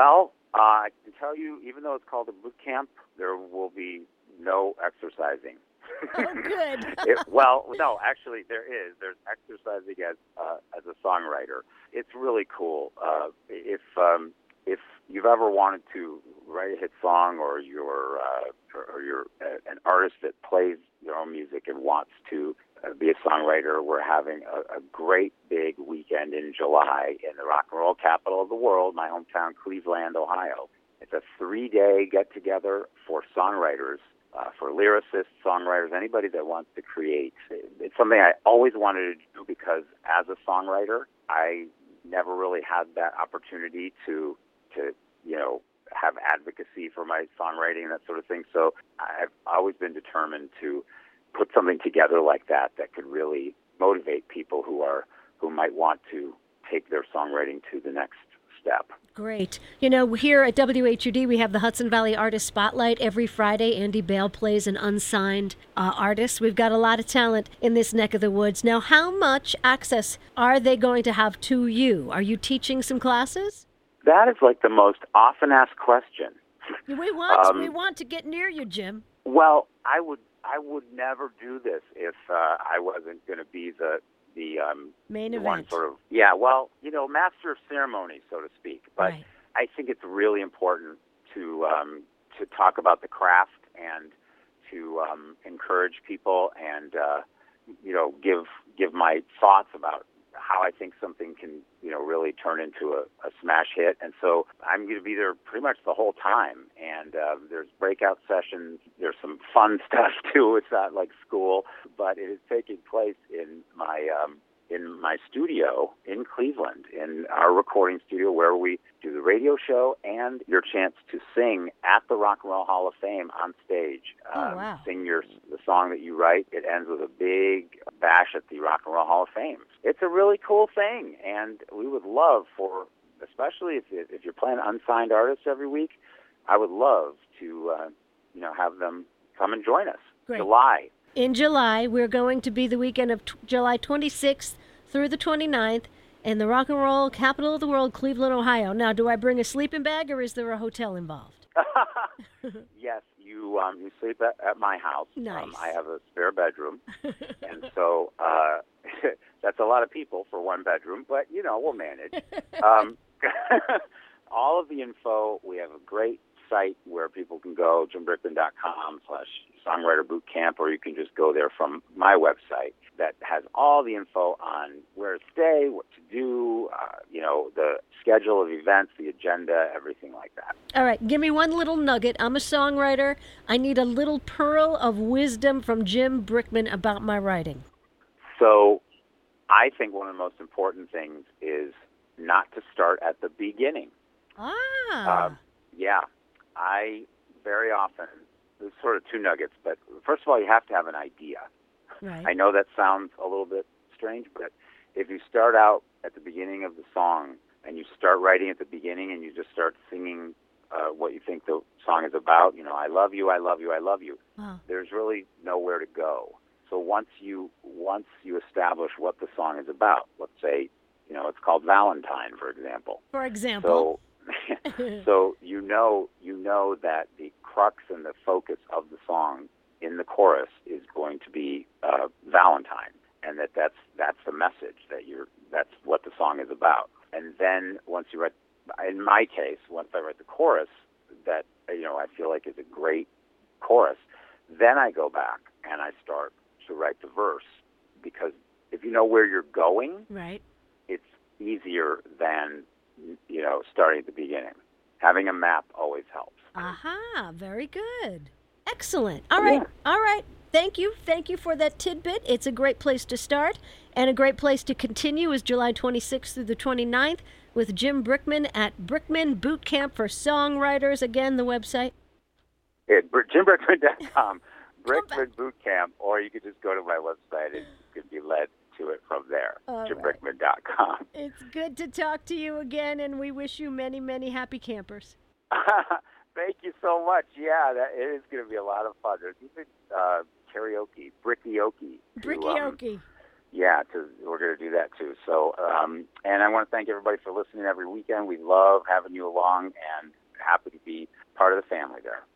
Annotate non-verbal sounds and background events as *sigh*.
Well, uh, I can tell you, even though it's called a boot camp, there will be no exercising. Oh, good. *laughs* it, well, no, actually, there is. There's exercising as uh, as a songwriter. It's really cool. Uh, if um, if you've ever wanted to write a hit song, or you're uh, or, or you're uh, an artist that plays your own music and wants to uh, be a songwriter, we're having a, a great big weekend in July in the rock and roll capital of the world, my hometown, Cleveland, Ohio. It's a three-day get-together for songwriters uh, for lyricists, songwriters, anybody that wants to create. It's something I always wanted to do because as a songwriter, I never really had that opportunity to to you know have advocacy for my songwriting and that sort of thing. So I've always been determined to put something together like that that could really motivate people who are who might want to take their songwriting to the next step. Great. You know, here at WHUD, we have the Hudson Valley Artist Spotlight every Friday. Andy Bale plays an unsigned uh, artist. We've got a lot of talent in this neck of the woods. Now, how much access are they going to have to you? Are you teaching some classes? That is like the most often asked question. We want Um, we want to get near you, Jim. Well, I would I would never do this if uh, I wasn't going to be the the um, Main the one event. sort of yeah. Well, you know, master of ceremony, so to speak. But Right. I think it's really important to um, to talk about the craft and to um, encourage people and uh, you know give give my thoughts about how I think something can you know really turn into a, a smash hit. And so I'm going to be there pretty much the whole time. And uh, there's breakout sessions. There's some fun *laughs* stuff too. It's not like school, but it is taking place in my um, in my studio in Cleveland, in our recording studio where we do the radio show and your chance to sing at the Rock and Roll Hall of Fame on stage. Oh, Um, wow. Sing your the song that you write. It ends with a big bash at the Rock and Roll Hall of Fame. It's a really cool thing, and we would love for, especially if if you're playing unsigned artists every week, I would love to, uh, you know, have them come and join us. Great. July. In July, we're going to be the weekend of t- July 26th through the 29th in the rock and roll capital of the world, Cleveland, Ohio. Now, do I bring a sleeping bag or is there a hotel involved? *laughs* *laughs* yes, you um, you sleep at, at my house. Nice. Um, I have a spare bedroom, *laughs* and so uh, that's a lot of people for one bedroom. But you know, we'll manage. um, all of the info. We have a great site where people can go, jimbrickman.com slash songwriter boot camp, or you can just go there from my website that has all the info on where to stay, what to do, uh, you know, the schedule of events, the agenda, everything like that. All right, give me one little nugget. I'm a songwriter. I need a little pearl of wisdom from Jim Brickman about my writing. So I think one of the most important things is not to start at the beginning. Ah. Uh, yeah, I very often, there's sort of two nuggets, but first of all, you have to have an idea. right. I know that sounds a little bit strange, but if you start out at the beginning of the song and you start writing at the beginning and you just start singing uh, what you think the song is about, you know, I love you, I love you, I love you, Wow. there's really nowhere to go. So once you once you establish what the song is about, let's say, you know, it's called Valentine, for example. For example. So *laughs* so you know you know that the crux and the focus of the song in the chorus is going to be uh, Valentine, and that that's that's the message that you're that's what the song is about. And then once you write, in my case, once I write the chorus, that you know I feel like is a great chorus, then I go back and I start to write the verse because if you know where you're going, right. it's easier than you know starting at the beginning. Having a map always helps. Aha, very good. Excellent. All right. All right. Thank you. Thank you for that tidbit. It's a great place to start and a great place to continue is July 26th through the 29th with Jim Brickman at Brickman Boot Camp for Songwriters. Again, the website. It, JimBrickman.com, Brickman *laughs* Boot Camp, or you could just go to my website and you could be led to it from there. All right. JimBrickman.com. It's good to talk to you again, and we wish you many, many happy campers. *laughs* Thank you so much. Yeah, that, it is going to be a lot of fun. There's even uh, karaoke, brickioke. to, um, Yeah, to, we're going to do that too. So, um, and I want to thank everybody for listening every weekend. We love having you along and happy to be part of the family there.